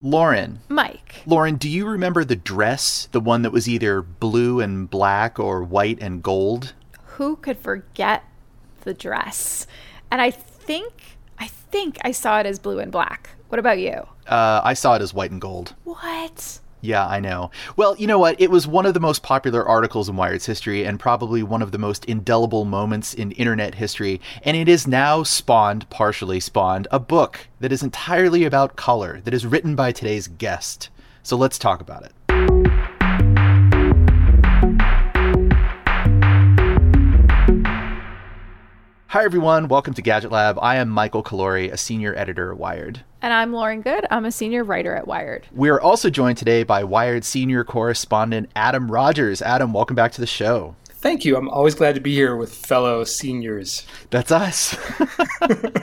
Lauren. Mike. Lauren, do you remember the dress? The one that was either blue and black or white and gold? Who could forget the dress? And I think, I think I saw it as blue and black. What about you? Uh, I saw it as white and gold. What? Yeah, I know. Well, you know what? It was one of the most popular articles in Wired's history and probably one of the most indelible moments in internet history. And it is now spawned, partially spawned, a book that is entirely about color that is written by today's guest. So let's talk about it. Hi, everyone. Welcome to Gadget Lab. I am Michael Calore, a senior editor at Wired. And I'm Lauren Goode. I'm a senior writer at Wired. We are also joined today by Wired senior correspondent Adam Rogers. Adam, welcome back to the show. Thank you. I'm always glad to be here with fellow seniors. That's us.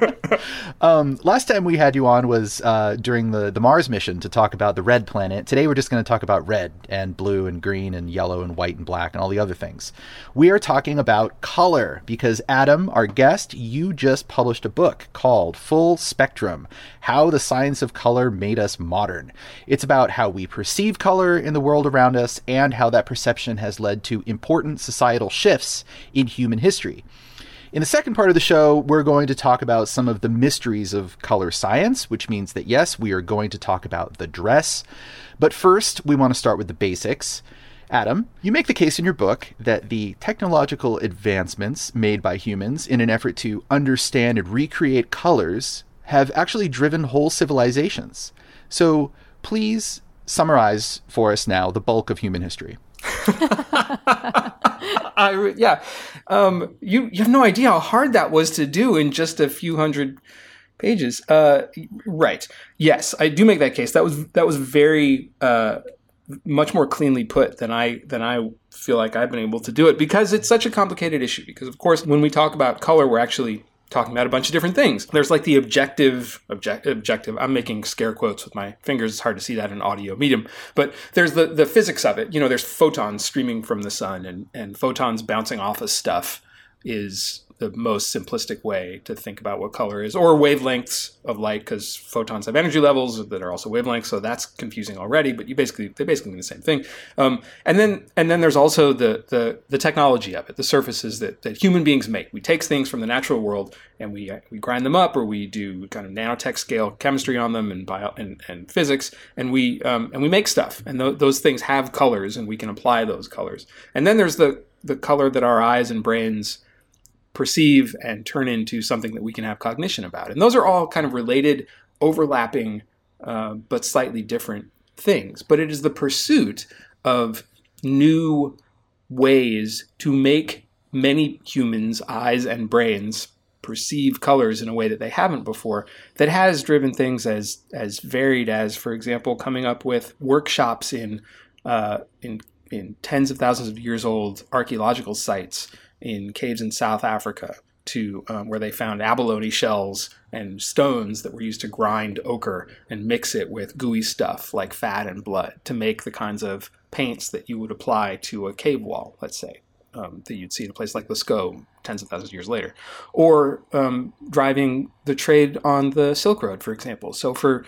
um, last time we had you on was uh, during the, the Mars mission to talk about the red planet. Today we're just going to talk about red and blue and green and yellow and white and black and all the other things. We are talking about color because, Adam, our guest, you just published a book called Full Spectrum How the Science of Color Made Us Modern. It's about how we perceive color in the world around us and how that perception has led to important societal shifts in human history. In the second part of the show, we're going to talk about some of the mysteries of color science, which means that yes, we are going to talk about the dress. But first, we want to start with the basics. Adam, you make the case in your book that the technological advancements made by humans in an effort to understand and recreate colors have actually driven whole civilizations. So please summarize for us now the bulk of human history. I, yeah, um, you you have no idea how hard that was to do in just a few hundred pages. Uh, right? Yes, I do make that case. That was that was very uh, much more cleanly put than I than I feel like I've been able to do it because it's such a complicated issue. Because of course, when we talk about color, we're actually talking about a bunch of different things. There's like the objective, object, objective. I'm making scare quotes with my fingers. It's hard to see that in audio medium, but there's the the physics of it. You know, there's photons streaming from the sun, and and photons bouncing off of stuff is the most simplistic way to think about what color is, or wavelengths of light, because photons have energy levels that are also wavelengths. So that's confusing already. But you basically they basically mean the same thing. Um, and then and then there's also the the the technology of it, the surfaces that that human beings make. We take things from the natural world and we we grind them up, or we do kind of nanotech scale chemistry on them and bio and, and physics, and we um, and we make stuff. And th- those things have colors, and we can apply those colors. And then there's the the color that our eyes and brains perceive and turn into something that we can have cognition about. And those are all kind of related, overlapping, uh, but slightly different things. But it is the pursuit of new ways to make many humans' eyes and brains perceive colors in a way that they haven't before that has driven things as as varied as for example coming up with workshops in uh, in in tens of thousands of years old archaeological sites in caves in South Africa to um, where they found abalone shells and stones that were used to grind ochre and mix it with gooey stuff like fat and blood to make the kinds of paints that you would apply to a cave wall, let's say, um, that you'd see in a place like Lascaux tens of thousands of years later. Or um, driving the trade on the Silk Road, for example. So for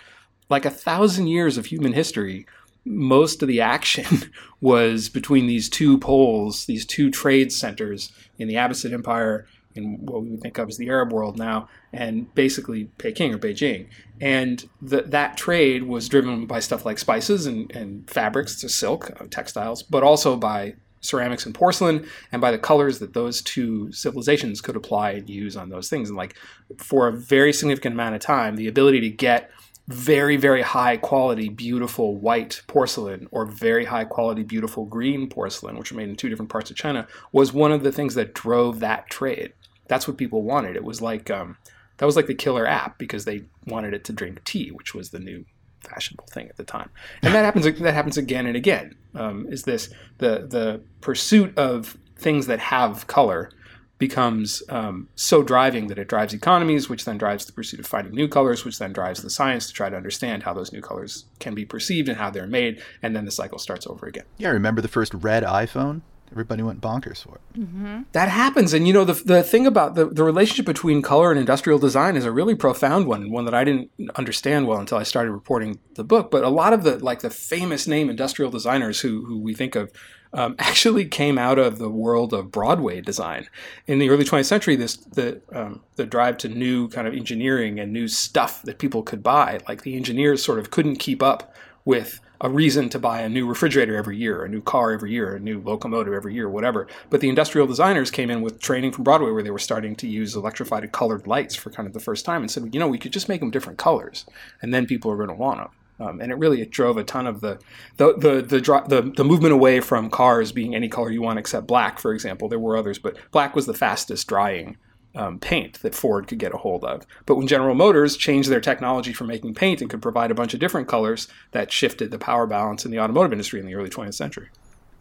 like a thousand years of human history, most of the action was between these two poles, these two trade centers in the Abbasid Empire, in what we would think of as the Arab world now, and basically Peking or Beijing. And the, that trade was driven by stuff like spices and, and fabrics, to silk, uh, textiles, but also by ceramics and porcelain and by the colors that those two civilizations could apply and use on those things. And like for a very significant amount of time, the ability to get very, very high quality, beautiful white porcelain or very high quality, beautiful green porcelain, which are made in two different parts of China, was one of the things that drove that trade. That's what people wanted. It was like um, that was like the killer app because they wanted it to drink tea, which was the new fashionable thing at the time. And that happens. that happens again and again. Um, is this the the pursuit of things that have color becomes um, so driving that it drives economies, which then drives the pursuit of finding new colors, which then drives the science to try to understand how those new colors can be perceived and how they're made, and then the cycle starts over again. Yeah, remember the first red iPhone? Everybody went bonkers for it. That happens, and you know the the thing about the the relationship between color and industrial design is a really profound one, one that I didn't understand well until I started reporting the book. But a lot of the like the famous name industrial designers who who we think of um, actually came out of the world of Broadway design. In the early 20th century, this the um, the drive to new kind of engineering and new stuff that people could buy, like the engineers sort of couldn't keep up with a reason to buy a new refrigerator every year, a new car every year, a new locomotive every year, whatever. But the industrial designers came in with training from Broadway where they were starting to use electrified colored lights for kind of the first time and said, you know, we could just make them different colors and then people are going to want them. Um, and it really it drove a ton of the the the the, the the movement away from cars being any color you want except black, for example. There were others, but black was the fastest drying um, paint that Ford could get a hold of. But when General Motors changed their technology for making paint and could provide a bunch of different colors, that shifted the power balance in the automotive industry in the early 20th century.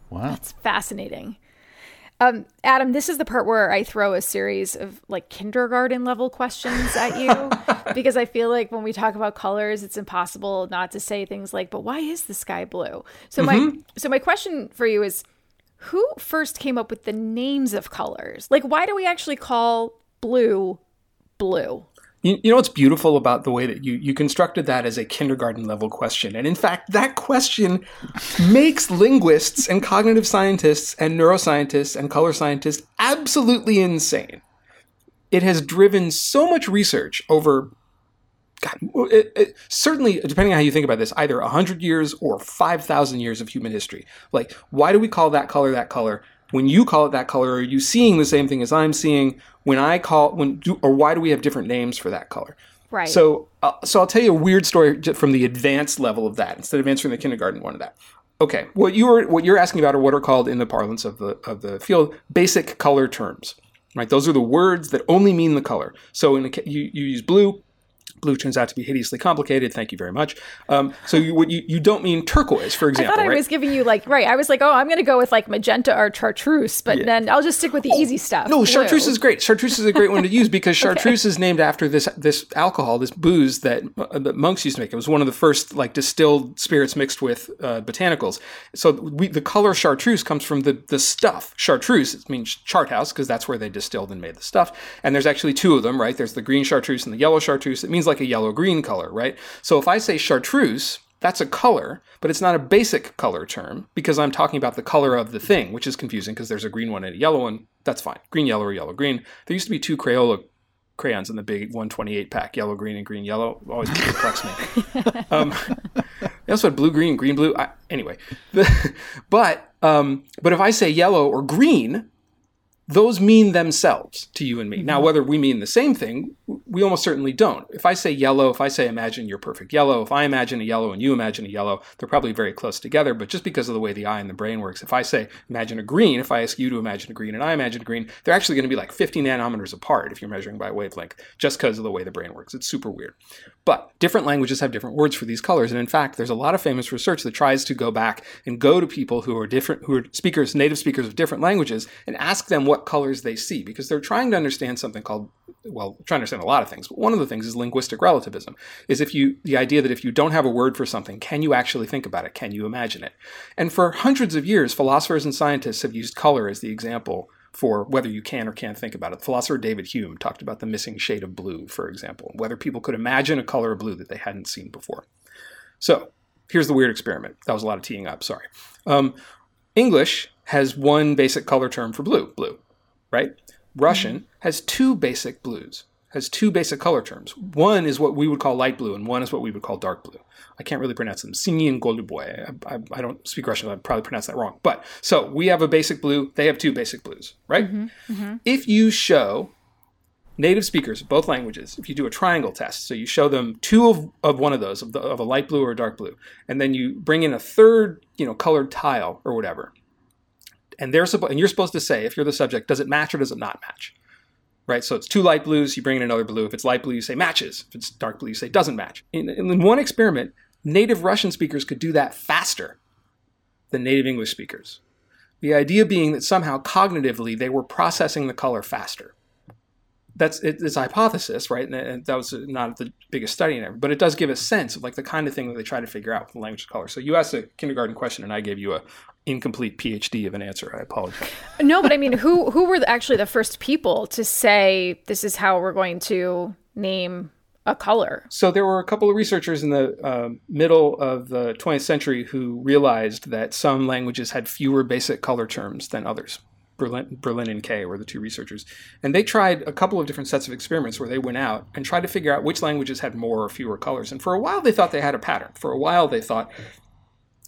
Wow. that's fascinating. Um, Adam, this is the part where I throw a series of like kindergarten level questions at you because I feel like when we talk about colors, it's impossible not to say things like, "But why is the sky blue?" So my so my question for you is, who first came up with the names of colors? Like, why do we actually call blue blue? You, you know what's beautiful about the way that you, you constructed that as a kindergarten level question? And in fact, that question makes linguists and cognitive scientists and neuroscientists and color scientists absolutely insane. It has driven so much research over, God, it, it, certainly, depending on how you think about this, either 100 years or 5,000 years of human history. Like, why do we call that color that color? When you call it that color, are you seeing the same thing as I'm seeing? When I call, when do, or why do we have different names for that color? Right. So, uh, so I'll tell you a weird story from the advanced level of that instead of answering the kindergarten one of that. Okay, what you were what you're asking about are what are called in the parlance of the of the field basic color terms, right? Those are the words that only mean the color. So in a, you you use blue. Blue turns out to be hideously complicated. Thank you very much. Um, so you, you you don't mean turquoise, for I example, thought I right? was giving you like right. I was like, oh, I'm going to go with like magenta or chartreuse, but then I'll just stick with the easy stuff. No, blue. chartreuse is great. Chartreuse is a great one to use because chartreuse is named after this this alcohol, this booze that, uh, that monks used to make. It was one of the first like distilled spirits mixed with uh, botanicals. So we, the color chartreuse comes from the the stuff. Chartreuse it means chart house because that's where they distilled and made the stuff. And there's actually two of them, right? There's the green chartreuse and the yellow chartreuse. It means like a yellow green color, right? So if I say chartreuse, that's a color, but it's not a basic color term because I'm talking about the color of the thing, which is confusing because there's a green one and a yellow one. That's fine. Green, yellow, or yellow, green. There used to be two Crayola crayons in the big 128 pack, yellow, green, and green, yellow. Always perplexed me. um, they also had blue, green, green, blue. I, anyway, the, but um, but if I say yellow or green, those mean themselves to you and me. Now, mm-hmm. whether we mean the same thing, we almost certainly don't. If I say yellow, if I say imagine your perfect yellow, if I imagine a yellow and you imagine a yellow, they're probably very close together. But just because of the way the eye and the brain works, if I say imagine a green, if I ask you to imagine a green and I imagine a green, they're actually going to be like 50 nanometers apart if you're measuring by wavelength, just because of the way the brain works. It's super weird. But different languages have different words for these colors. And in fact, there's a lot of famous research that tries to go back and go to people who are different, who are speakers, native speakers of different languages, and ask them what colors they see because they're trying to understand something called, well, trying to understand a lot of things. But one of the things is linguistic relativism, is if you, the idea that if you don't have a word for something, can you actually think about it? Can you imagine it? And for hundreds of years, philosophers and scientists have used color as the example for whether you can or can't think about it. The philosopher David Hume talked about the missing shade of blue, for example, whether people could imagine a color of blue that they hadn't seen before. So here's the weird experiment. That was a lot of teeing up, sorry. Um, English has one basic color term for blue, blue, right? Russian mm-hmm. has two basic blues, has two basic color terms. One is what we would call light blue, and one is what we would call dark blue. I can't really pronounce them. Sinyi and Goluboy. I, I, I don't speak Russian. I probably pronounce that wrong. But so we have a basic blue. They have two basic blues, right? Mm-hmm, mm-hmm. If you show native speakers of both languages, if you do a triangle test, so you show them two of, of one of those, of, the, of a light blue or a dark blue, and then you bring in a third, you know, colored tile or whatever, and they're supposed, and you're supposed to say, if you're the subject, does it match or does it not match? Right. So it's two light blues. You bring in another blue. If it's light blue, you say matches. If it's dark blue, you say doesn't match. In, in one experiment, native Russian speakers could do that faster than native English speakers. The idea being that somehow cognitively they were processing the color faster. that's it, it's a hypothesis, right? And, that was not the biggest study in ever, but it does give a sense of like the kind of thing that they try to figure out with the language of color. So you asked a kindergarten question, and I gave you a incomplete PhD of an answer. I apologize. No, but I mean, who who were actually the first people to say this is how we're going to name a color? So there were a couple of researchers in the uh, middle of the 20th century who realized that some languages had fewer basic color terms than others. Berlin, Berlin and Kay were the two researchers. And they tried a couple of different sets of experiments where they went out and tried to figure out which languages had more or fewer colors. And for a while, they thought they had a pattern. For a while, they thought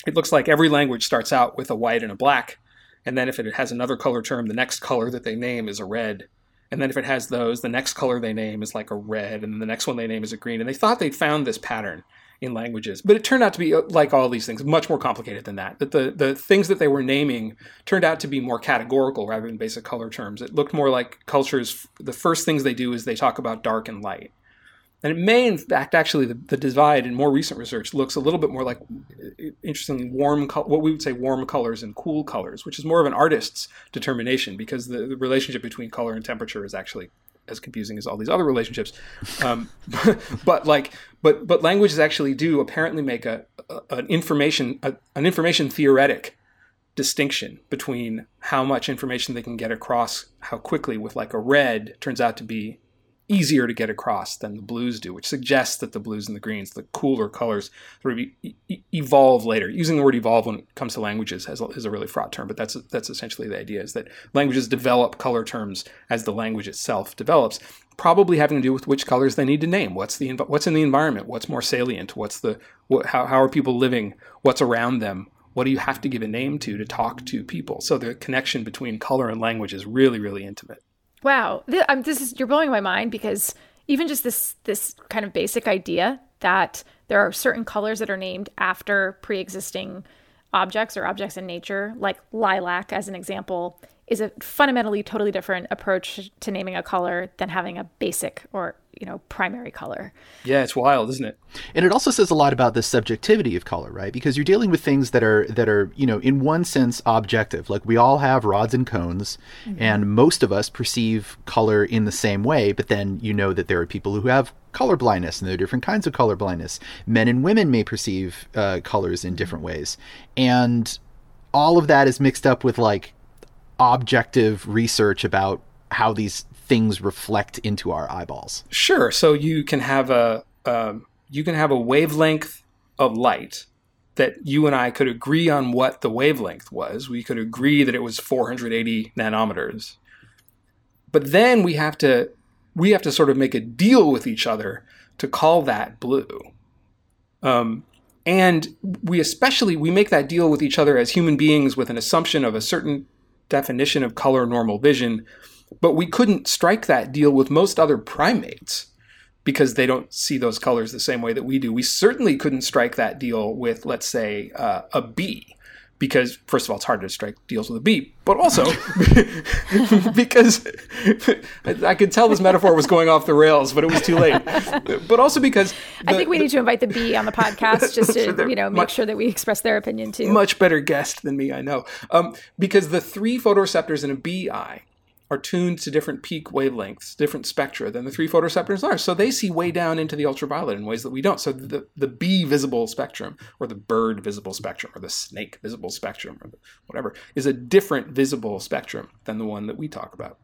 it looks like every language starts out with a white and a black. And then if it has another color term, the next color that they name is a red. And then if it has those, the next color they name is like a red, and then the next one they name is a green. And they thought they'd found this pattern in languages. But it turned out to be uh, like all these things, much more complicated than that. That the, the things that they were naming turned out to be more categorical rather than basic color terms. It looked more like cultures, the first things they do is they talk about dark and light. And it may, in fact, actually, the, the divide in more recent research looks a little bit more like, interestingly, warm, what we would say warm colors and cool colors, which is more of an artist's determination because the, the relationship between color and temperature is actually as confusing as all these other relationships. Um, but like, but but languages actually do apparently make a, a an information a, an information theoretic distinction between how much information they can get across how quickly with like a red turns out to be easier to get across than the blues do, which suggests that the blues and the greens, the cooler colors, sort of e- evolve later. Using the word evolve when it comes to languages is a really fraught term, but that's that's essentially the idea: is that languages develop color terms as the language itself develops, probably having to do with which colors they need to name. What's the what's in the environment? What's more salient? What's the what, how how are people living? What's around them? What do you have to give a name to to talk to people? So the connection between color and language is really really intimate. Wow, um, this is you're blowing my mind because even just this this kind of basic idea that there are certain colors that are named after pre-existing objects or objects in nature, like lilac as an example, is a fundamentally totally different approach to naming a color than having a basic or you know primary color. Yeah it's wild isn't it? And it also says a lot about the subjectivity of color right? Because you're dealing with things that are that are you know in one sense objective. Like we all have rods and cones mm-hmm. and most of us perceive color in the same way but then you know that there are people who have color blindness and there are different kinds of color blindness. Men and women may perceive uh, colors in different ways. And all of that is mixed up with like objective research about how these things reflect into our eyeballs. Sure. So you can have a um, you can have a wavelength of light that you and I could agree on what the wavelength was. We could agree that it was 480 nanometers. But then we have to we have to sort of make a deal with each other to call that blue. Um, and we especially we make that deal with each other as human beings with an assumption of a certain definition of color normal vision but we couldn't strike that deal with most other primates because they don't see those colors the same way that we do. We certainly couldn't strike that deal with, let's say, uh, a bee. Because first of all, it's hard to strike deals with a bee, but also because I could tell this metaphor was going off the rails, but it was too late. But also because the, I think we need to invite the bee on the podcast just to you know make much, sure that we express their opinion too. Much better guest than me, I know. Um, because the three photoreceptors in a bee eye are tuned to different peak wavelengths, different spectra than the three photoreceptors are. So they see way down into the ultraviolet in ways that we don't. So the, the bee visible spectrum, or the bird visible spectrum, or the snake visible spectrum, or whatever, is a different visible spectrum than the one that we talk about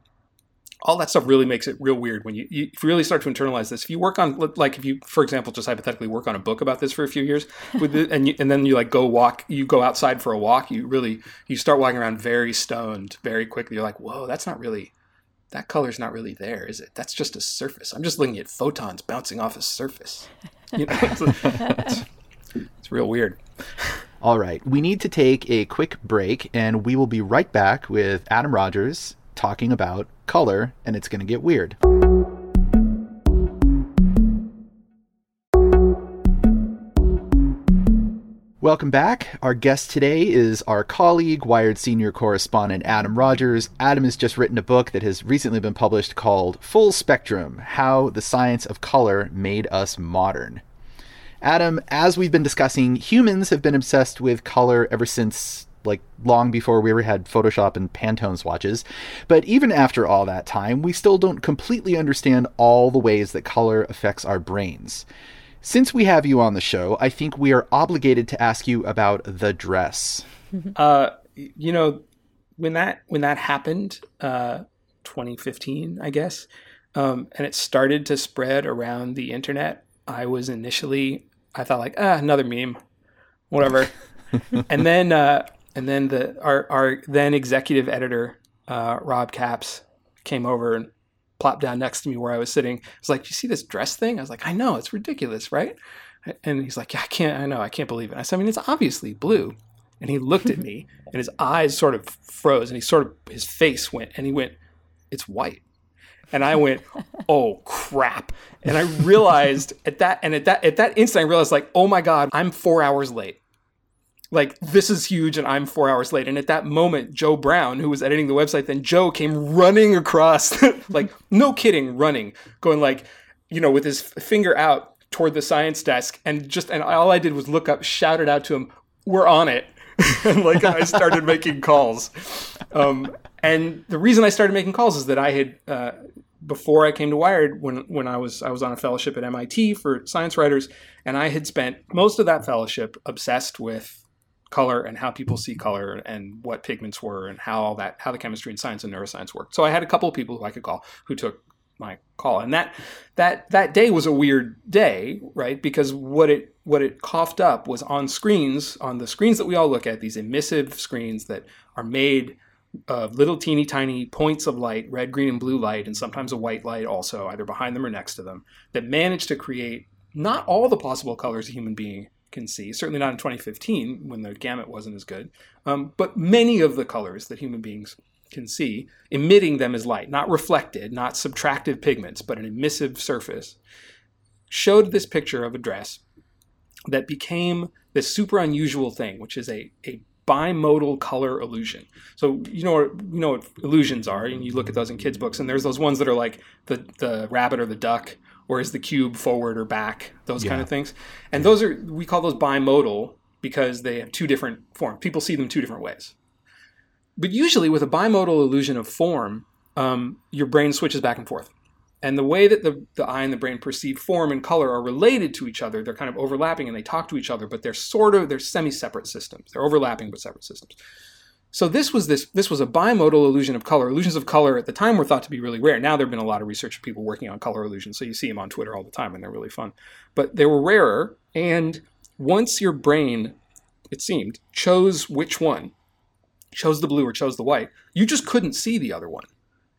all that stuff really makes it real weird when you, you, you really start to internalize this. If you work on like if you, for example, just hypothetically work on a book about this for a few years, with it, and you, and then you like go walk, you go outside for a walk, you really you start walking around very stoned very quickly. You're like, whoa, that's not really that color's not really there, is it? That's just a surface. I'm just looking at photons bouncing off a surface. You know, it's, it's, it's real weird. All right, we need to take a quick break, and we will be right back with Adam Rogers talking about color, and it's going to get weird. Welcome back. Our guest today is our colleague, Wired senior correspondent Adam Rogers. Adam has just written a book that has recently been published called Full Spectrum How the Science of Color Made Us Modern. Adam, as we've been discussing, humans have been obsessed with color ever since like long before we ever had Photoshop and Pantone swatches. But even after all that time, we still don't completely understand all the ways that color affects our brains. Since we have you on the show, I think we are obligated to ask you about the dress. Uh, you know, when that when that happened, uh, 2015, I guess, um, and it started to spread around the internet. I was initially, I thought like, ah, another meme, whatever. and then, uh, and then the our our then executive editor, uh, Rob Capps, came over and plopped down next to me where I was sitting. I was like, "You see this dress thing?" I was like, "I know, it's ridiculous, right?" And he's like, "Yeah, I can't. I know, I can't believe it." I said, "I mean, it's obviously blue." And he looked at me, and his eyes sort of froze, and he sort of his face went, and he went, "It's white." And I went, "Oh crap!" And I realized at that, and at that, at that instant, I realized like, "Oh my god, I'm four hours late." Like this is huge, and I'm four hours late. And at that moment, Joe Brown, who was editing the website, then Joe came running across, like no kidding, running, going like, you know, with his finger out toward the science desk, and just and all I did was look up, shouted out to him, "We're on it." and like I started making calls. Um, and the reason I started making calls is that I had uh, before I came to Wired, when when I was I was on a fellowship at MIT for science writers, and I had spent most of that fellowship obsessed with color and how people see color and what pigments were and how all that how the chemistry and science and neuroscience worked. So I had a couple of people who I could call who took my call and that that that day was a weird day right because what it what it coughed up was on screens on the screens that we all look at these emissive screens that are made of little teeny tiny points of light red green and blue light and sometimes a white light also either behind them or next to them that manage to create not all the possible colors a human being can see certainly not in 2015 when the gamut wasn't as good um, but many of the colors that human beings can see, emitting them as light, not reflected, not subtractive pigments, but an emissive surface, showed this picture of a dress that became this super unusual thing, which is a, a bimodal color illusion. So you know you know what illusions are, and you look at those in kids' books, and there's those ones that are like the the rabbit or the duck, or is the cube forward or back, those yeah. kind of things. And yeah. those are we call those bimodal because they have two different forms. People see them two different ways. But usually, with a bimodal illusion of form, um, your brain switches back and forth. And the way that the, the eye and the brain perceive form and color are related to each other, they're kind of overlapping and they talk to each other, but they're sort of they're semi-separate systems. They're overlapping but separate systems. So this was this this was a bimodal illusion of color. Illusions of color at the time were thought to be really rare. Now there have been a lot of research of people working on color illusions, so you see them on Twitter all the time, and they're really fun. But they were rarer, and once your brain, it seemed, chose which one chose the blue or chose the white, you just couldn't see the other one.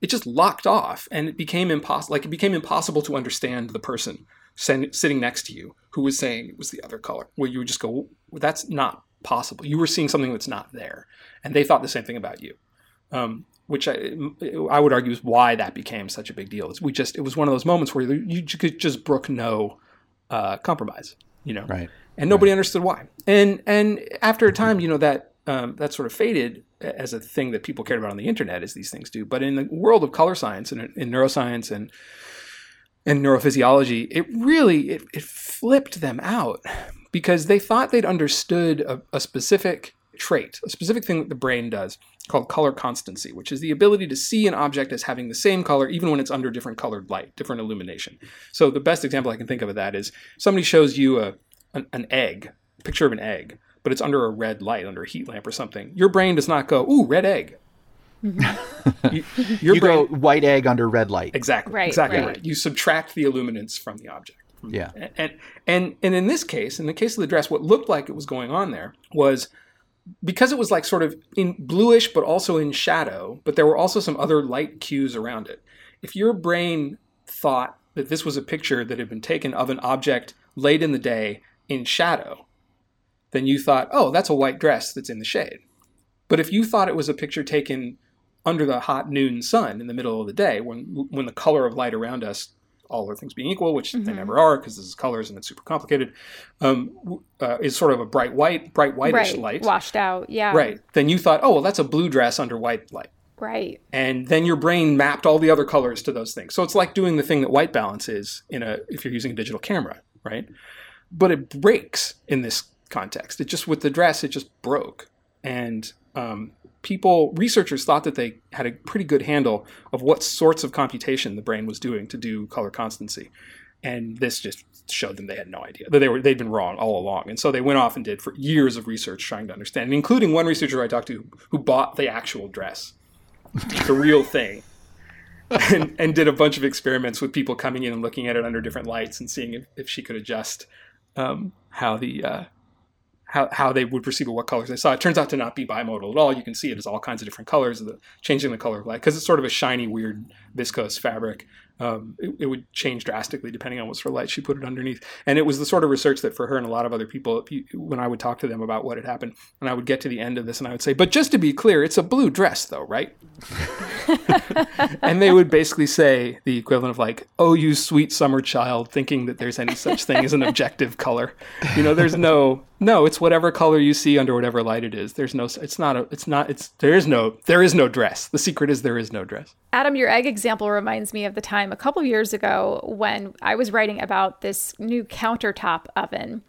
It just locked off and it became impossible like it became impossible to understand the person sitting next to you who was saying it was the other color. Where you would just go, well, that's not possible. You were seeing something that's not there. And they thought the same thing about you. Um, which I, I would argue is why that became such a big deal. we just it was one of those moments where you could just brook no uh, compromise, you know, right? And nobody right. understood why. And and after a time, you know that um, that sort of faded as a thing that people cared about on the internet, as these things do. But in the world of color science and in neuroscience and and neurophysiology, it really it, it flipped them out because they thought they'd understood a, a specific trait, a specific thing that the brain does called color constancy, which is the ability to see an object as having the same color even when it's under different colored light, different illumination. So the best example I can think of of that is somebody shows you a an, an egg, a picture of an egg, but it's under a red light, under a heat lamp or something, your brain does not go, ooh, red egg. Mm-hmm. you, your you brain, go white egg under red light. Exactly. Right, exactly right. right. You subtract the illuminance from the object. Yeah. And, and and in this case, in the case of the dress, what looked like it was going on there was because it was like sort of in bluish but also in shadow, but there were also some other light cues around it. If your brain thought that this was a picture that had been taken of an object late in the day in shadow, then you thought, oh, that's a white dress that's in the shade. But if you thought it was a picture taken under the hot noon sun in the middle of the day, when when the color of light around us, all other things being equal, which mm-hmm. they never are because this is colors and it's super complicated, um, uh, is sort of a bright white, bright whitish right. light, washed out, yeah, right. Then you thought, oh, well, that's a blue dress under white light. Right. And then your brain mapped all the other colors to those things. So it's like doing the thing that white balance is in a if you're using a digital camera, right? But it breaks in this context. It just with the dress, it just broke, and um, people, researchers thought that they had a pretty good handle of what sorts of computation the brain was doing to do color constancy. And this just showed them they had no idea that they were they'd been wrong all along. And so they went off and did for years of research trying to understand, including one researcher I talked to who bought the actual dress, the real thing. and, and did a bunch of experiments with people coming in and looking at it under different lights and seeing if, if she could adjust um, how the uh, how, how they would perceive it, what colors they saw. It turns out to not be bimodal at all. You can see it as all kinds of different colors, the, changing the color of light because it's sort of a shiny, weird viscose fabric um, it, it, would change drastically depending on what sort of light she put it underneath. And it was the sort of research that for her and a lot of other people, when I would talk to them about what had happened, and I would get to the end of this and I would say, but just to be clear, it's a blue dress though, right? and they would basically say the equivalent of like, oh, you sweet summer child, thinking that there's any such thing as an objective color. You know, there's no, no, it's whatever color you see under whatever light it is. There's no, it's not a, it's not, it's, there is no, there is no dress. The secret is there is no dress. Adam, your egg example reminds me of the time a couple years ago when I was writing about this new countertop oven.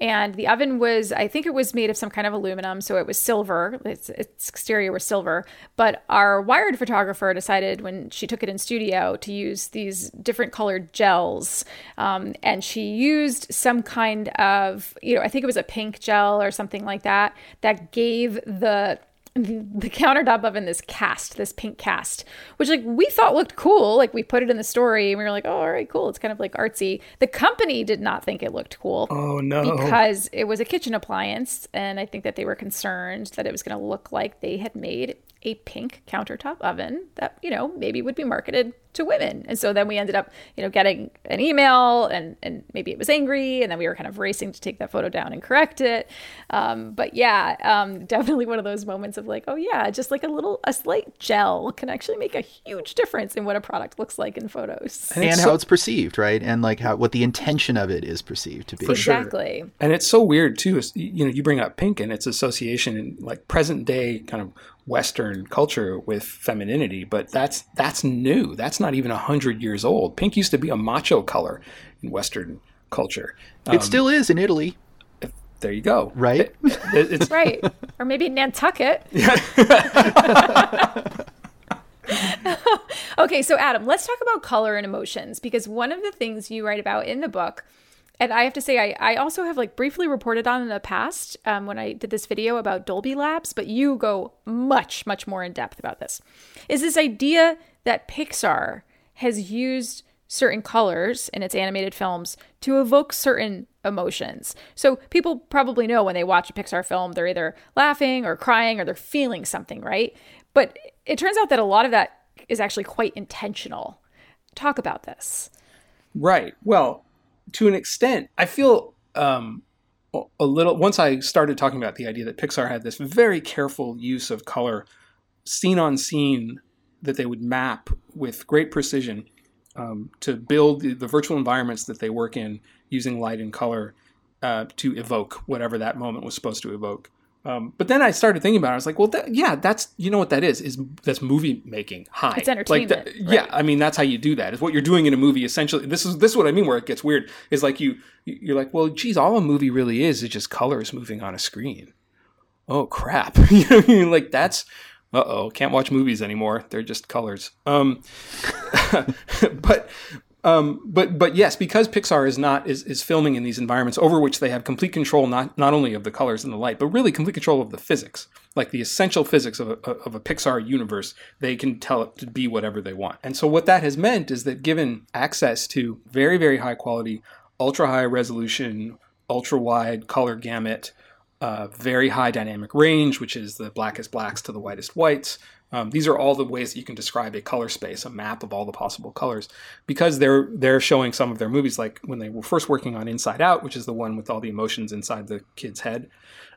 And the oven was, I think it was made of some kind of aluminum, so it was silver. Its, its exterior was silver. But our wired photographer decided when she took it in studio to use these different colored gels. Um, and she used some kind of, you know, I think it was a pink gel or something like that, that gave the the countertop oven this cast, this pink cast, which like we thought looked cool. Like we put it in the story and we were like, oh, all right, cool. It's kind of like artsy. The company did not think it looked cool. Oh no. Because it was a kitchen appliance. And I think that they were concerned that it was going to look like they had made a pink countertop oven that, you know, maybe would be marketed to women. And so then we ended up, you know, getting an email and, and maybe it was angry. And then we were kind of racing to take that photo down and correct it. Um, but yeah, um, definitely one of those moments of like, oh yeah, just like a little, a slight gel can actually make a huge difference in what a product looks like in photos. And, and how it's perceived, right? And like how, what the intention of it is perceived to be. For exactly. Sure. And it's so weird too. You know, you bring up pink and its association in like present day kind of Western culture with femininity, but that's that's new. That's not even a hundred years old. Pink used to be a macho color in Western culture. Um, it still is in Italy. There you go. Right. It, it's right, or maybe Nantucket. okay, so Adam, let's talk about color and emotions because one of the things you write about in the book and I have to say, I, I also have like briefly reported on in the past um, when I did this video about Dolby Labs, but you go much, much more in depth about this. Is this idea that Pixar has used certain colors in its animated films to evoke certain emotions. So people probably know when they watch a Pixar film, they're either laughing or crying or they're feeling something, right? But it turns out that a lot of that is actually quite intentional. Talk about this. Right. Well, to an extent, I feel um, a little. Once I started talking about the idea that Pixar had this very careful use of color, scene on scene, that they would map with great precision um, to build the, the, virtual environments that they work in using light and color uh, to evoke whatever that moment was supposed to evoke. Um, but then I started thinking about it. I was like, well, that, yeah, that's you know what that is is that's movie making high. It's entertainment. Like right? yeah, I mean that's how you do that. Is what you're doing in a movie essentially. This is this is what I mean where it gets weird. Is like you you're like, well, geez, all a movie really is is just colors moving on a screen. Oh crap! you know, what I mean? like that's uh oh, can't watch movies anymore. They're just colors. Um, but um, but but yes, because Pixar is not is, is filming in these environments over which they have complete control not not only of the colors and the light, but really complete control of the physics, like the essential physics of a, of a Pixar universe. They can tell it to be whatever they want, and so what that has meant is that given access to very very high quality, ultra high resolution, ultra wide color gamut, uh, very high dynamic range, which is the blackest blacks to the whitest whites, um, these are all the ways that you can describe a color space, a map of all the possible colors, because they're they're showing some of their movies, like when they were first working on Inside Out, which is the one with all the emotions inside the kid's head.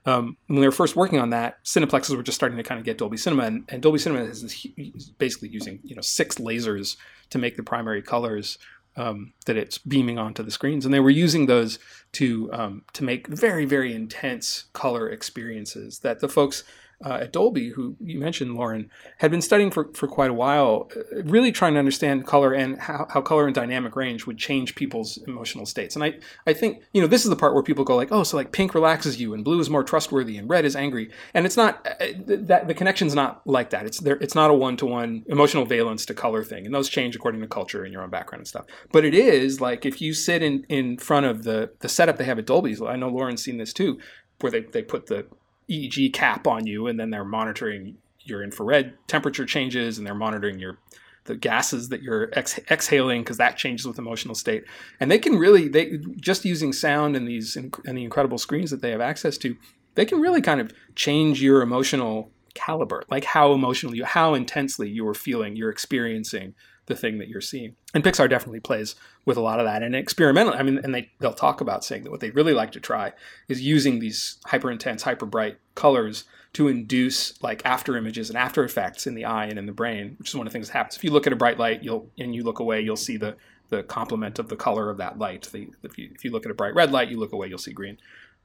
Um, when they were first working on that, Cineplexes were just starting to kind of get Dolby Cinema, and, and Dolby Cinema is basically using you know six lasers to make the primary colors um, that it's beaming onto the screens, and they were using those to um, to make very very intense color experiences that the folks uh, at Dolby, who you mentioned, Lauren, had been studying for, for quite a while, uh, really trying to understand color and how, how color and dynamic range would change people's emotional states. And I, I think, you know, this is the part where people go like, oh, so like pink relaxes you and blue is more trustworthy and red is angry. And it's not, uh, that the connection's not like that. It's there. It's not a one-to-one emotional valence to color thing. And those change according to culture and your own background and stuff. But it is like if you sit in, in front of the, the setup they have at Dolby's, I know Lauren's seen this too, where they, they put the EEG cap on you, and then they're monitoring your infrared temperature changes, and they're monitoring your the gases that you're ex- exhaling because that changes with emotional state. And they can really they just using sound and these and the incredible screens that they have access to, they can really kind of change your emotional caliber, like how emotional you, how intensely you are feeling, you're experiencing the thing that you're seeing. And Pixar definitely plays with a lot of that. And experimentally, I mean, and they they'll talk about saying that what they really like to try is using these hyper intense, hyper bright colors to induce like after images and after effects in the eye and in the brain, which is one of the things that happens. If you look at a bright light, you'll and you look away, you'll see the the complement of the color of that light. The, if you if you look at a bright red light, you look away, you'll see green.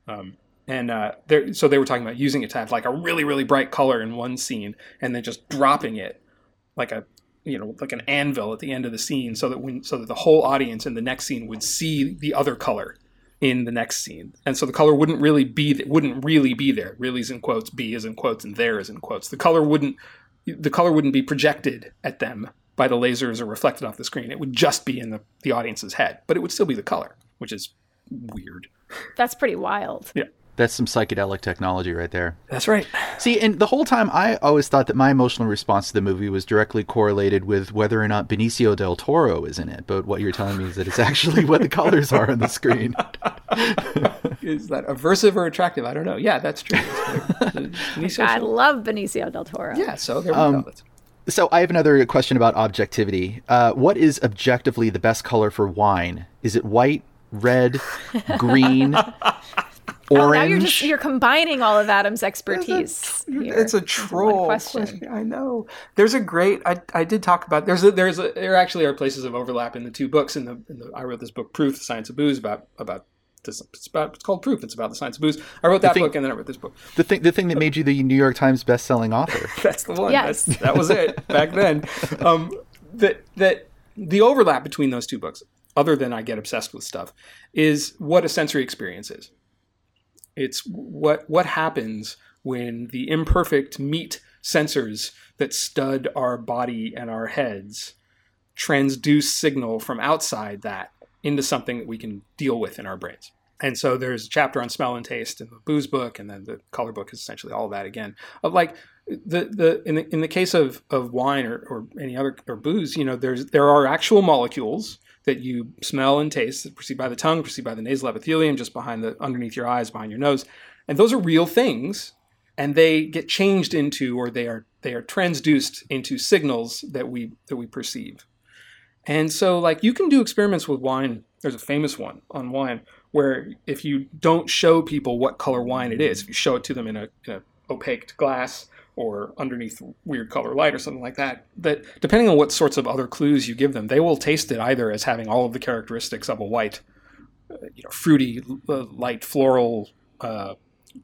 Um, and uh, so they were talking about using it to have like a really really bright color in one scene, and then just dropping it like a you know like an anvil at the end of the scene so that when so that the whole audience in the next scene would see the other color in the next scene. And so the color wouldn't really be wouldn't really be there. Really is in quotes be is in quotes and there is in quotes. The color wouldn't the color wouldn't be projected at them by the lasers or reflected off the screen. It would just be in the, the audience's head but it would still be the color which is weird. That's pretty wild. Yeah that's some psychedelic technology right there. That's right. See, and the whole time I always thought that my emotional response to the movie was directly correlated with whether or not Benicio del Toro is in it. But what you're telling me is that it's actually what the colors are on the screen. is that aversive or attractive? I don't know. Yeah, that's true. I love Benicio del Toro. Yeah, so there we um, go. So I have another question about objectivity. Uh, what is objectively the best color for wine? Is it white, red, green, orange. Oh, now you're just you're combining all of Adam's expertise. It's a troll question. question. I know. There's a great. I, I did talk about. There's a, there's a, there actually are places of overlap in the two books. In the, in the I wrote this book, Proof: The Science of Booze, about about this, it's about it's called Proof. It's about the science of booze. I wrote that thing, book and then I wrote this book. The thing the thing that made you the New York Times best-selling author. That's the one. Yes. That's, that was it back then. Um, that that the overlap between those two books, other than I get obsessed with stuff, is what a sensory experience is. It's what what happens when the imperfect meat sensors that stud our body and our heads transduce signal from outside that into something that we can deal with in our brains. And so there's a chapter on smell and taste in the booze book, and then the color book is essentially all that again. Of like the the in the in the case of of wine or, or any other or booze, you know, there's there are actual molecules that you smell and taste proceed by the tongue, proceed by the nasal epithelium, just behind the underneath your eyes, behind your nose, and those are real things, and they get changed into or they are they are transduced into signals that we that we perceive. And so, like you can do experiments with wine. There's a famous one on wine where if you don't show people what color wine it is, if you show it to them in a, in a opaque glass or underneath weird color light or something like that, that depending on what sorts of other clues you give them, they will taste it either as having all of the characteristics of a white, uh, you know, fruity, uh, light floral, uh,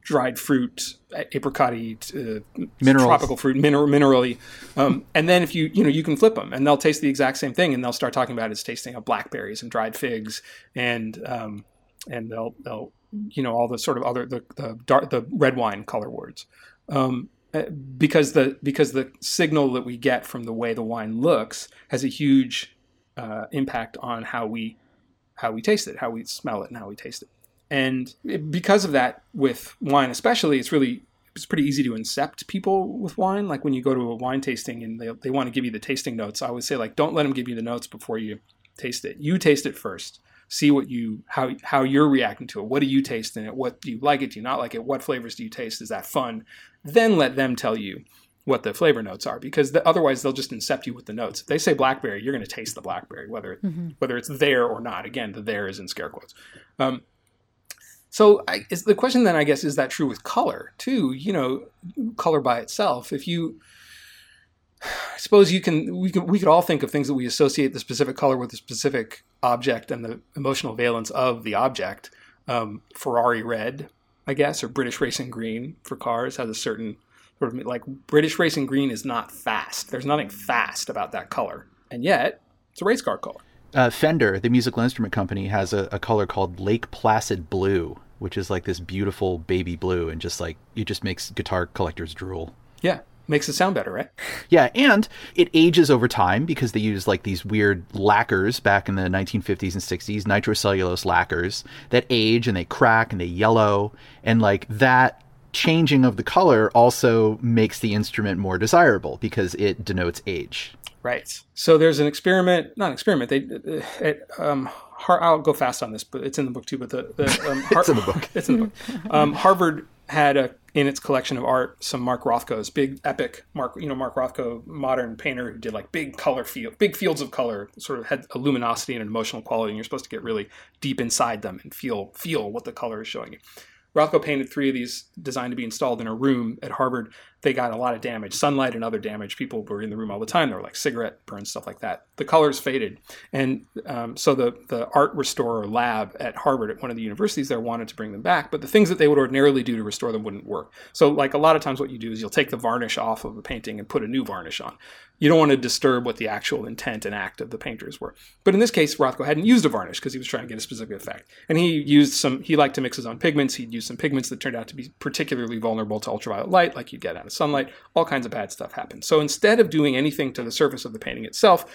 dried fruit, apricot uh, tropical fruit, mineral, minerally. Um, and then if you, you know, you can flip them and they'll taste the exact same thing and they'll start talking about it's tasting of blackberries and dried figs and, um, and they'll, they'll, you know, all the sort of other, the, the dark, the red wine color words. Um, because the because the signal that we get from the way the wine looks has a huge uh, impact on how we how we taste it, how we smell it, and how we taste it. And because of that, with wine especially, it's really it's pretty easy to incept people with wine. Like when you go to a wine tasting and they, they want to give you the tasting notes, I always say like don't let them give you the notes before you taste it. You taste it first. See what you how how you're reacting to it. What do you taste in it? What do you like it? Do you not like it? What flavors do you taste? Is that fun? then let them tell you what the flavor notes are because the, otherwise they'll just incept you with the notes. If they say blackberry, you're going to taste the blackberry whether mm-hmm. whether it's there or not. Again, the there is in scare quotes. Um, so I, is the question then I guess is that true with color too? You know, color by itself. If you I suppose you can we could we could all think of things that we associate the specific color with the specific object and the emotional valence of the object. Um, Ferrari red I guess, or British Racing Green for cars has a certain Sort of like British racing green is not fast. There's nothing fast about that color, and yet it's a race car color. Uh, Fender, the musical instrument company, has a, a color called Lake Placid Blue, which is like this beautiful baby blue, and just like it just makes guitar collectors drool. Yeah, makes it sound better, right? Yeah, and it ages over time because they use like these weird lacquers back in the 1950s and 60s, nitrocellulose lacquers that age and they crack and they yellow, and like that changing of the color also makes the instrument more desirable because it denotes age. Right. So there's an experiment, not an experiment. They, it, um, Har- I'll go fast on this, but it's in the book too. But the, the um, Har- It's in the book. it's in the book. Um, Harvard had a in its collection of art some Mark Rothko's big epic Mark you know Mark Rothko modern painter who did like big color field big fields of color sort of had a luminosity and an emotional quality and you're supposed to get really deep inside them and feel feel what the color is showing you. Rothko painted three of these designed to be installed in a room at Harvard. They got a lot of damage, sunlight and other damage. People were in the room all the time. There were like cigarette burns, stuff like that. The colors faded, and um, so the the art restorer lab at Harvard, at one of the universities there, wanted to bring them back. But the things that they would ordinarily do to restore them wouldn't work. So, like a lot of times, what you do is you'll take the varnish off of a painting and put a new varnish on. You don't want to disturb what the actual intent and act of the painters were. But in this case, Rothko hadn't used a varnish because he was trying to get a specific effect. And he used some, he liked to mix his own pigments. He'd used some pigments that turned out to be particularly vulnerable to ultraviolet light, like you get out of sunlight. All kinds of bad stuff happened. So instead of doing anything to the surface of the painting itself,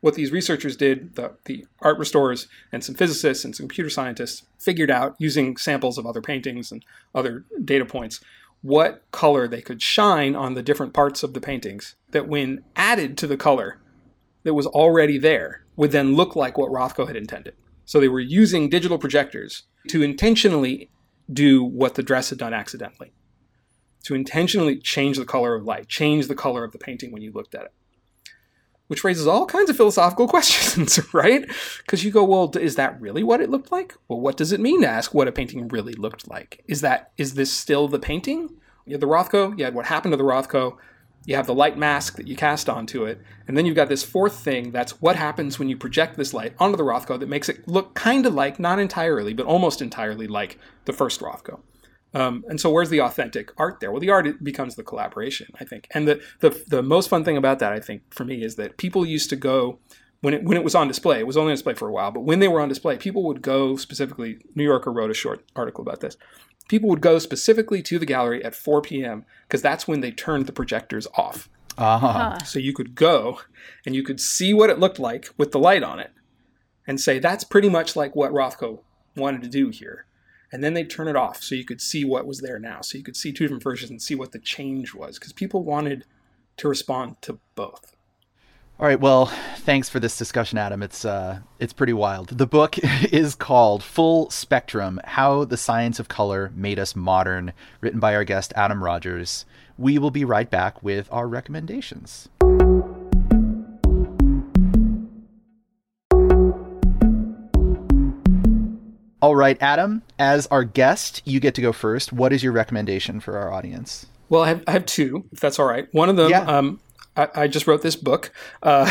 what these researchers did, the, the art restorers and some physicists and some computer scientists figured out using samples of other paintings and other data points what color they could shine on the different parts of the paintings that when added to the color that was already there would then look like what Rothko had intended. So they were using digital projectors to intentionally do what the dress had done accidentally. To intentionally change the color of light, change the color of the painting when you looked at it. Which raises all kinds of philosophical questions, right? Because you go, well, is that really what it looked like? Well, what does it mean to ask what a painting really looked like? Is that is this still the painting? You had the Rothko, you had what happened to the Rothko, you have the light mask that you cast onto it, and then you've got this fourth thing that's what happens when you project this light onto the Rothko that makes it look kind of like, not entirely, but almost entirely like the first Rothko. Um, and so, where's the authentic art there? Well, the art becomes the collaboration, I think. And the, the the most fun thing about that, I think, for me, is that people used to go when it when it was on display. It was only on display for a while, but when they were on display, people would go specifically. New Yorker wrote a short article about this. People would go specifically to the gallery at 4 p.m. because that's when they turned the projectors off. Uh-huh. So you could go and you could see what it looked like with the light on it and say, that's pretty much like what Rothko wanted to do here. And then they'd turn it off so you could see what was there now. So you could see two different versions and see what the change was because people wanted to respond to both. All right. Well, thanks for this discussion, Adam. It's uh, it's pretty wild. The book is called Full Spectrum: How the Science of Color Made Us Modern, written by our guest Adam Rogers. We will be right back with our recommendations. All right, Adam, as our guest, you get to go first. What is your recommendation for our audience? Well, I have, I have two, if that's all right. One of them, Yeah. um, I, I just wrote this book. Uh,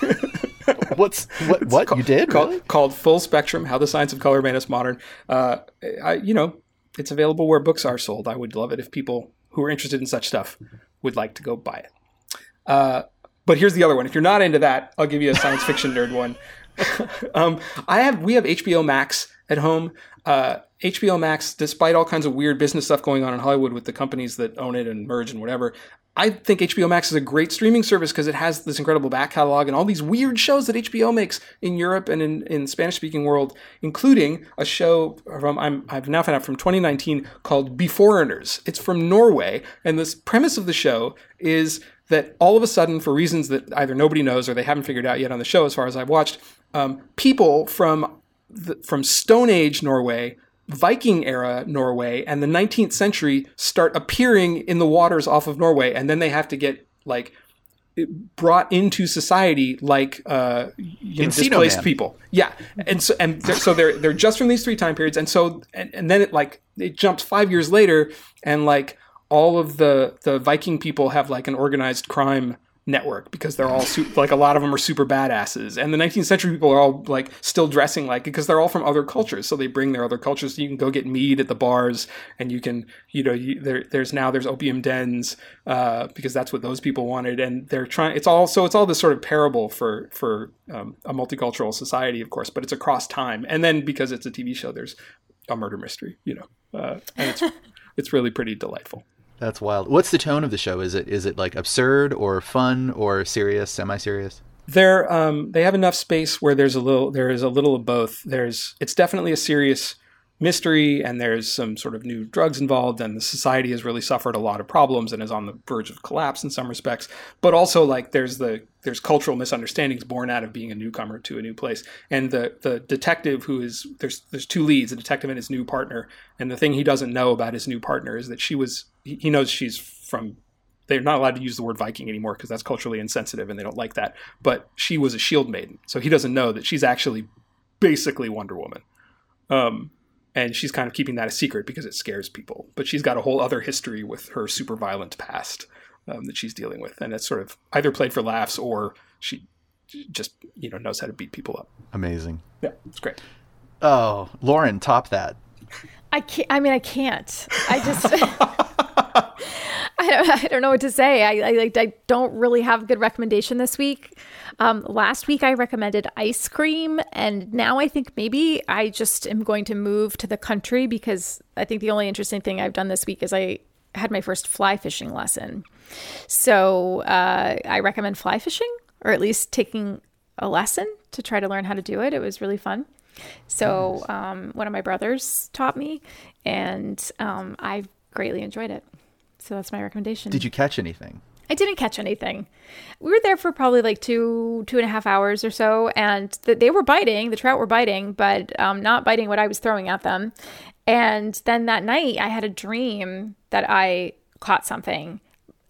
What's what? What you did? called, Really? called Full Spectrum: How the Science of Color Made Us Modern. Uh, I, you know, it's available where books are sold. I would love it if people who are interested in such stuff would like to go buy it. Uh, but here's the other one. If you're not into that, I'll give you a science fiction nerd one. um, I have we have HBO Max at home. Uh, HBO Max, despite all kinds of weird business stuff going on in Hollywood with the companies that own it and merge and whatever, I think HBO Max is a great streaming service because it has this incredible back catalog and all these weird shows that HBO makes in Europe and in, in Spanish speaking world, including a show from I'm, I've now found out from 2019 called Beforeigners. It's from Norway, and this premise of the show is that all of a sudden, for reasons that either nobody knows or they haven't figured out yet on the show, as far as I've watched, um, people from the, from Stone Age Norway, Viking era Norway, and the 19th century start appearing in the waters off of Norway, and then they have to get like brought into society like uh, you know, displaced Man. people. Yeah, and so and they're, so they're they're just from these three time periods, and so and, and then it like it jumps five years later, and like all of the the Viking people have like an organized crime network because they're all su- like a lot of them are super badasses. And the 19th century people are all like still dressing like because they're all from other cultures. So they bring their other cultures. So you can go get mead at the bars and you can you know you, there, there's now there's opium dens uh, because that's what those people wanted. And they're trying it's all so it's all this sort of parable for for um, a multicultural society of course but it's across time. And then because it's a tv show there's a murder mystery you know uh, and it's it's really pretty delightful That's wild. What's the tone of the show? Is it is it like absurd or fun or serious, semi-serious? they're um, they have enough space where there's a little there is a little of both. There's it's definitely a serious mystery and there's some sort of new drugs involved and the society has really suffered a lot of problems and is on the verge of collapse in some respects but also like there's the there's cultural misunderstandings born out of being a newcomer to a new place and the the detective who is there's there's two leads a detective and his new partner and the thing he doesn't know about his new partner is that she was he knows she's from they're not allowed to use the word Viking anymore because that's culturally insensitive and they don't like that. But she was a shield maiden, so he doesn't know that she's actually basically Wonder Woman. Um, and she's kind of keeping that a secret because it scares people. But she's got a whole other history with her super violent past um, that she's dealing with, and it's sort of either played for laughs or she just you know knows how to beat people up. Amazing. Yeah, it's great. Oh, Lauren, top that. I can't. I mean, I can't. I just. I don't. I don't know what to say. I, I like. I don't really have a good recommendation this week. Um, last week I recommended ice cream, and now I think maybe I just am going to move to the country because I think the only interesting thing I've done this week is I had my first fly fishing lesson. So uh, I recommend fly fishing, or at least taking a lesson to try to learn how to do it. It was really fun. So um, one of my brothers taught me, and um, I greatly enjoyed it. So that's my recommendation. Did you catch anything? I didn't catch anything. We were there for probably like two two and a half hours or so, and the, they were biting. The trout were biting, but um, not biting what I was throwing at them. And then that night, I had a dream that I caught something,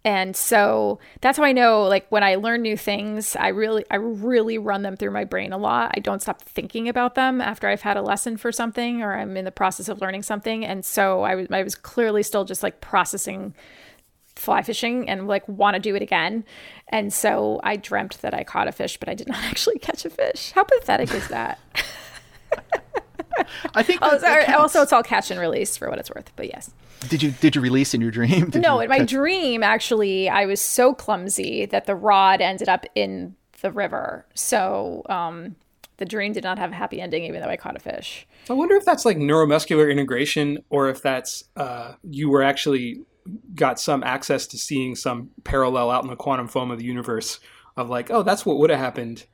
and so that's how I know. Like when I learn new things, I really I really run them through my brain a lot. I don't stop thinking about them after I've had a lesson for something or I'm in the process of learning something. And so I was I was clearly still just like processing fly fishing and like want to do it again. And so I dreamt that I caught a fish, but I did not actually catch a fish. How pathetic is that? I think. Oh, that- that also, it's all catch and release for what it's worth. But yes. Did you did you release in your dream? Did No, you in my catch- dream, actually, I was so clumsy that the rod ended up in the river. So um, the dream did not have a happy ending, even though I caught a fish. I wonder if that's like neuromuscular integration or if that's uh, you were actually got some access to seeing some parallel out in the quantum foam of the universe of like, oh, that's what would have happened.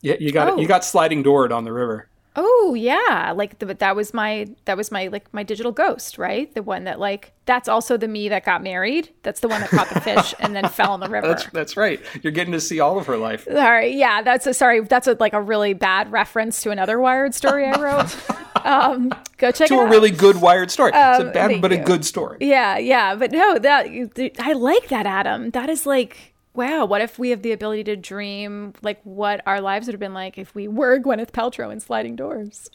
Yeah, you got Oh. you got sliding doored on the river. Oh yeah, like the, that was my that was my like my digital ghost, right? The one that like that's also the me that got married. That's the one that caught the fish and then fell in the river. That's that's right. You're getting to see all of her life. All right, yeah, that's a sorry. That's a, like a really bad reference to another Wired story I wrote. um, go check To it a out. really good Wired story. it's a Um, bad but a good story. Yeah, yeah, but no, that I like that, Adam. That is like, wow. What if we have the ability to dream like what our lives would have been like if we were Gwyneth Paltrow in Sliding Doors?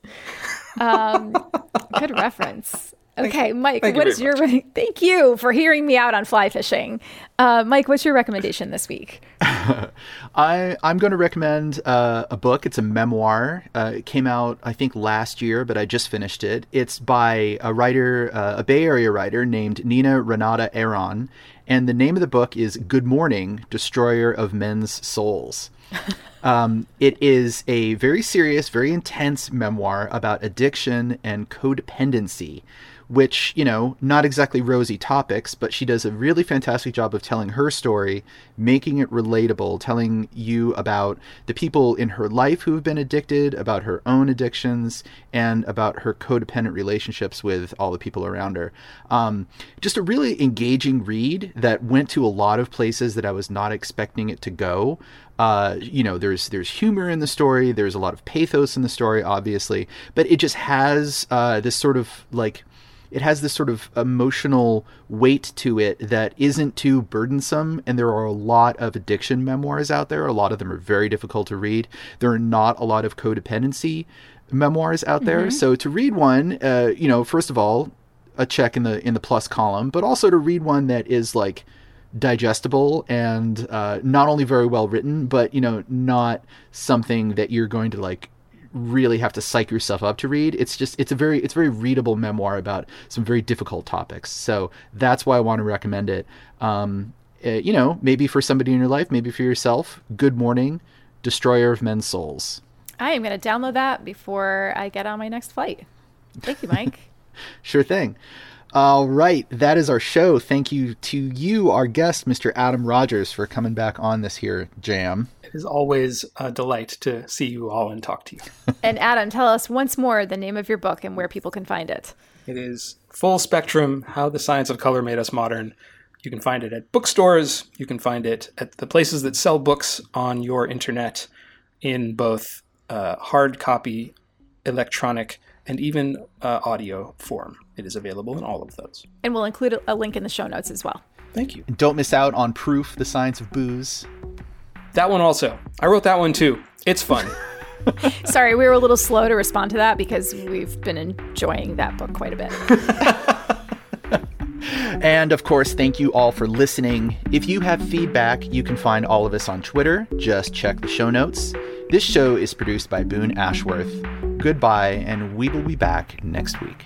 Um, good reference. Okay, Mike, thank you what is very your? Thank you for hearing me out on fly fishing. Uh, Mike, what's your recommendation this week? I I'm going to recommend uh, a book. It's a memoir. Uh, it came out I think last year, but I just finished it. It's by a writer, uh, a Bay Area writer named Nina Renata Aron, and the name of the book is "Good Morning, Destroyer of Men's Souls." Um, it is a very serious, very intense memoir about addiction and codependency, which, you know, not exactly rosy topics, but she does a really fantastic job of telling her story, making it relatable, telling you about the people in her life who have been addicted, about her own addictions, and about her codependent relationships with all the people around her. Um, just a really engaging read that went to a lot of places that I was not expecting it to go. Uh, you know, there's there's humor in the story. There's a lot of pathos in the story, obviously, but it just has uh, this sort of like it has this sort of emotional weight to it that isn't too burdensome. And there are a lot of addiction memoirs out there. A lot of them are very difficult to read. There are not a lot of codependency memoirs out there. So to read one, uh, you know, first of all, a check in the in the plus column, but also to read one that is like digestible and uh, not only very well written, but you know, not something that you're going to like really have to psych yourself up to read. It's just it's a very it's a very readable memoir about some very difficult topics. So that's why I want to recommend it. Um, uh, you know, maybe for somebody in your life, maybe for yourself. Good morning, Destroyer of Men's Souls. I am going to download that before I get on my next flight. Thank you, Mike. sure thing. All right, that is our show. Thank you to you, our guest, Mr. Adam Rogers, for coming back on this here jam. It is always a delight to see you all and talk to you. and Adam, tell us once more the name of your book and where people can find it. It is Full Spectrum How the Science of Color Made Us Modern. You can find it at bookstores. You can find it at the places that sell books on your internet in both uh, hard copy, electronic, and even uh, audio form. It is available in all of those. And we'll include a link in the show notes as well. Thank you. And don't miss out on Proof, The Science of Booze. That one also. I wrote that one too. It's fun. Sorry, we were a little slow to respond to that because we've been enjoying that book quite a bit. and of course, thank you all for listening. If you have feedback, you can find all of us on Twitter. Just check the show notes. This show is produced by Boone Ashworth. Goodbye, and we will be back next week.